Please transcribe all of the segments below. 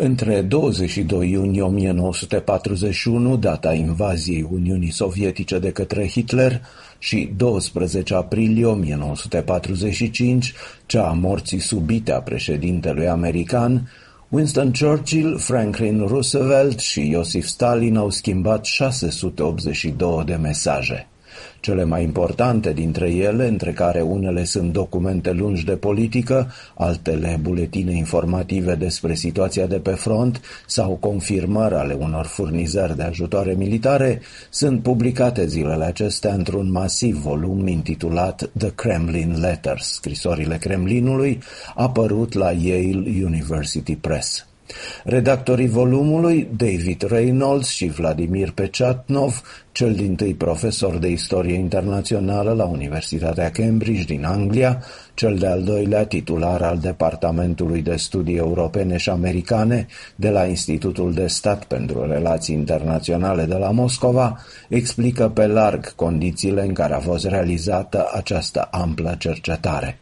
Între 22 iunie 1941, data invaziei Uniunii Sovietice de către Hitler, și 12 aprilie 1945, cea a morții subite a președintelui american, Winston Churchill, Franklin Roosevelt și Iosif Stalin au schimbat 682 de mesaje. Cele mai importante dintre ele, între care unele sunt documente lungi de politică, altele buletine informative despre situația de pe front sau confirmări ale unor furnizări de ajutoare militare, sunt publicate zilele acestea într-un masiv volum intitulat The Kremlin Letters, scrisorile Kremlinului, apărut la Yale University Press. Redactorii volumului, David Reynolds și Vladimir Pechatnov, cel din tâi profesor de istorie internațională la Universitatea Cambridge din Anglia, cel de-al doilea titular al Departamentului de Studii Europene și Americane de la Institutul de Stat pentru Relații Internaționale de la Moscova, explică pe larg condițiile în care a fost realizată această amplă cercetare.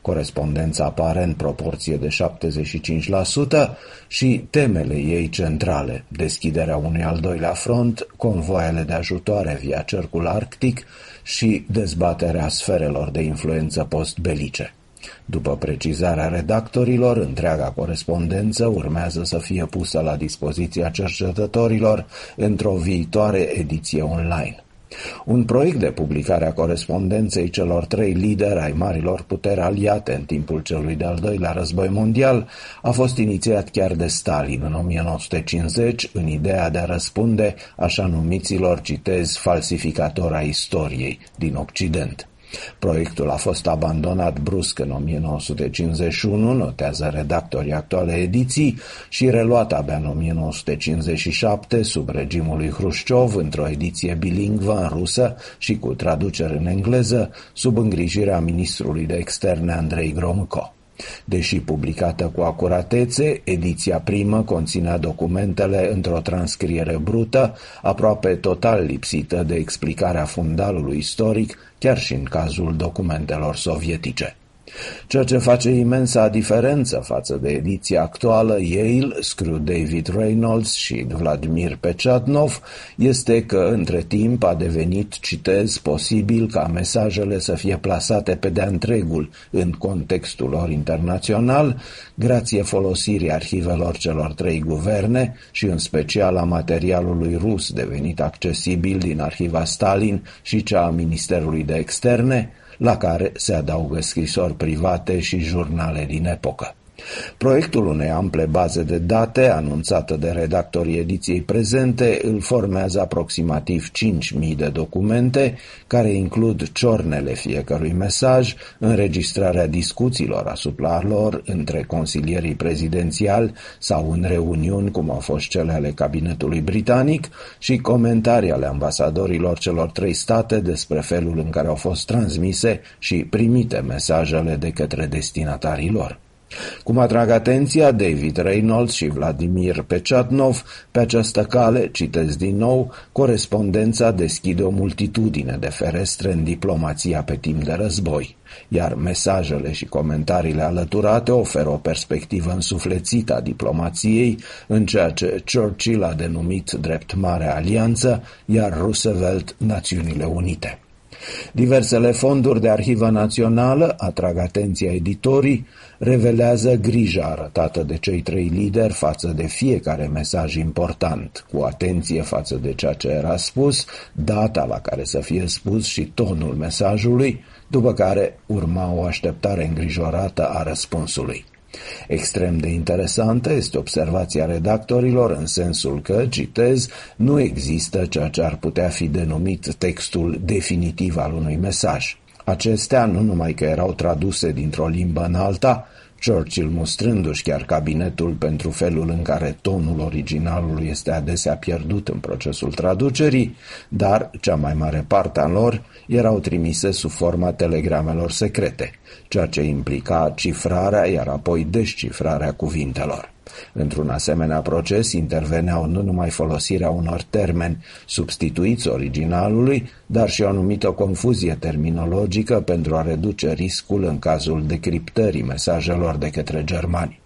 Corespondența apare în proporție de 75% și temele ei centrale, deschiderea unui al doilea front, convoaiele de ajutoare via cercul arctic și dezbaterea sferelor de influență postbelice. După precizarea redactorilor, întreaga corespondență urmează să fie pusă la dispoziția cercetătorilor într-o viitoare ediție online. Un proiect de publicare a corespondenței celor trei lideri ai marilor puteri aliate în timpul celui de-al doilea război mondial a fost inițiat chiar de Stalin în 1950 în ideea de a răspunde așa numiților, citez, falsificatori a istoriei din Occident. Proiectul a fost abandonat brusc în 1951, notează redactorii actuale ediții, și reluat abia în 1957 sub regimul lui Hrușciov într-o ediție bilingvă în rusă și cu traducere în engleză, sub îngrijirea ministrului de externe Andrei Gromco. Deși publicată cu acuratețe, ediția primă conținea documentele într-o transcriere brută, aproape total lipsită de explicarea fundalului istoric, chiar și în cazul documentelor sovietice. Ceea ce face imensa diferență față de ediția actuală Yale, scriu David Reynolds și Vladimir Pechatnov, este că între timp a devenit, citez, posibil ca mesajele să fie plasate pe de întregul în contextul lor internațional, grație folosirii arhivelor celor trei guverne și în special a materialului rus devenit accesibil din arhiva Stalin și cea a Ministerului de Externe, la care se adaugă scrisori private și jurnale din epocă. Proiectul unei ample baze de date, anunțată de redactorii ediției prezente, îl formează aproximativ 5.000 de documente, care includ ciornele fiecărui mesaj, înregistrarea discuțiilor asupra lor între consilierii prezidențiali sau în reuniuni, cum au fost cele ale cabinetului britanic, și comentarii ale ambasadorilor celor trei state despre felul în care au fost transmise și primite mesajele de către destinatarii lor. Cum atrag atenția David Reynolds și Vladimir Pechatnov, pe această cale, citez din nou, corespondența deschide o multitudine de ferestre în diplomația pe timp de război, iar mesajele și comentariile alăturate oferă o perspectivă însuflețită a diplomației în ceea ce Churchill a denumit drept Mare Alianță, iar Roosevelt Națiunile Unite. Diversele fonduri de arhivă națională, atrag atenția editorii, revelează grija arătată de cei trei lideri față de fiecare mesaj important, cu atenție față de ceea ce era spus, data la care să fie spus și tonul mesajului, după care urma o așteptare îngrijorată a răspunsului. Extrem de interesantă este observația redactorilor în sensul că, citez, nu există ceea ce ar putea fi denumit textul definitiv al unui mesaj. Acestea nu numai că erau traduse dintr-o limbă în alta, Churchill mustrându-și chiar cabinetul pentru felul în care tonul originalului este adesea pierdut în procesul traducerii, dar cea mai mare parte a lor erau trimise sub forma telegramelor secrete, ceea ce implica cifrarea, iar apoi descifrarea cuvintelor. Într-un asemenea proces interveneau nu numai folosirea unor termeni substituiți originalului, dar și o anumită confuzie terminologică pentru a reduce riscul în cazul decriptării mesajelor de către germani.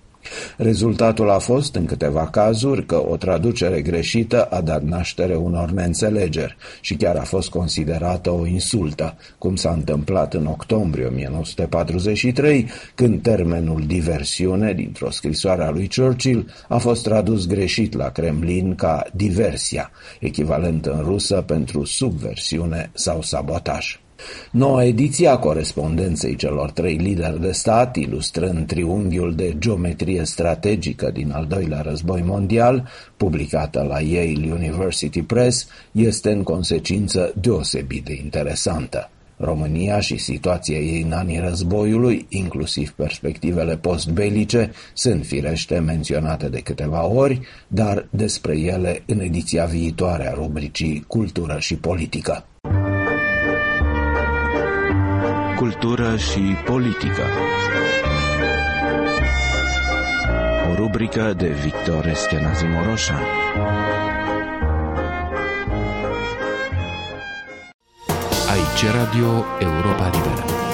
Rezultatul a fost, în câteva cazuri, că o traducere greșită a dat naștere unor neînțelegeri și chiar a fost considerată o insultă, cum s-a întâmplat în octombrie 1943, când termenul diversiune dintr-o scrisoare a lui Churchill a fost tradus greșit la Kremlin ca diversia, echivalent în rusă pentru subversiune sau sabotaj. Noua ediție a corespondenței celor trei lideri de stat, ilustrând triunghiul de geometrie strategică din al doilea război mondial, publicată la Yale University Press, este în consecință deosebit de interesantă. România și situația ei în anii războiului, inclusiv perspectivele postbelice, sunt firește menționate de câteva ori, dar despre ele în ediția viitoare a rubricii Cultură și Politică. Cultură și politică. O rubrică de Victor Eskenazi Moroșan. Aici Radio Europa Liberă.